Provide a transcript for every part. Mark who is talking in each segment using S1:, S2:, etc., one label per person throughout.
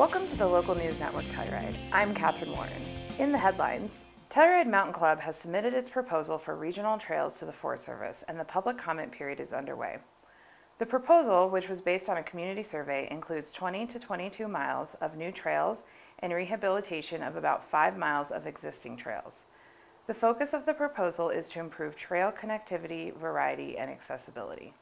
S1: Welcome to the Local News Network Telluride. I'm Catherine Warren. In the headlines, Telluride Mountain Club has submitted its proposal for regional trails to the Forest Service, and the public comment period is underway. The proposal, which was based on a community survey, includes 20 to 22 miles of new trails and rehabilitation of about 5 miles of existing trails. The focus of the proposal is to improve trail connectivity, variety, and accessibility.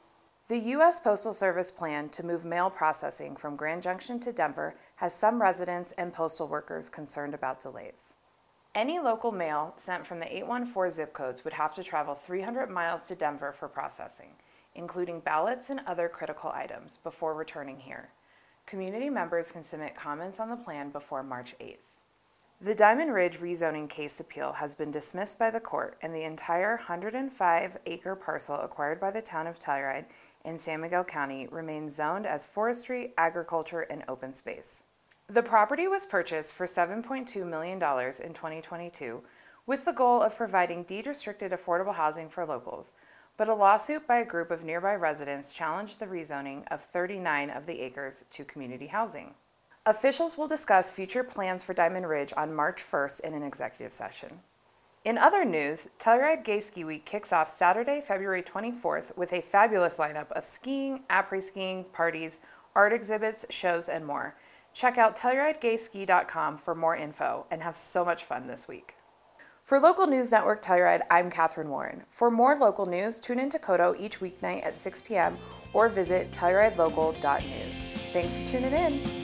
S1: The U.S. Postal Service plan to move mail processing from Grand Junction to Denver has some residents and postal workers concerned about delays. Any local mail sent from the 814 zip codes would have to travel 300 miles to Denver for processing, including ballots and other critical items, before returning here. Community members can submit comments on the plan before March 8th. The Diamond Ridge rezoning case appeal has been dismissed by the court, and the entire 105 acre parcel acquired by the town of Telluride in San Miguel County remains zoned as forestry, agriculture, and open space. The property was purchased for $7.2 million in 2022 with the goal of providing deed restricted affordable housing for locals, but a lawsuit by a group of nearby residents challenged the rezoning of 39 of the acres to community housing. Officials will discuss future plans for Diamond Ridge on March 1st in an executive session. In other news, Telluride Gay Ski Week kicks off Saturday, February 24th with a fabulous lineup of skiing, après skiing, parties, art exhibits, shows, and more. Check out TellurideGaySki.com for more info and have so much fun this week. For Local News Network Telluride, I'm Catherine Warren. For more local news, tune into KOTO each weeknight at 6 p.m. or visit TellurideLocal.news. Thanks for tuning in.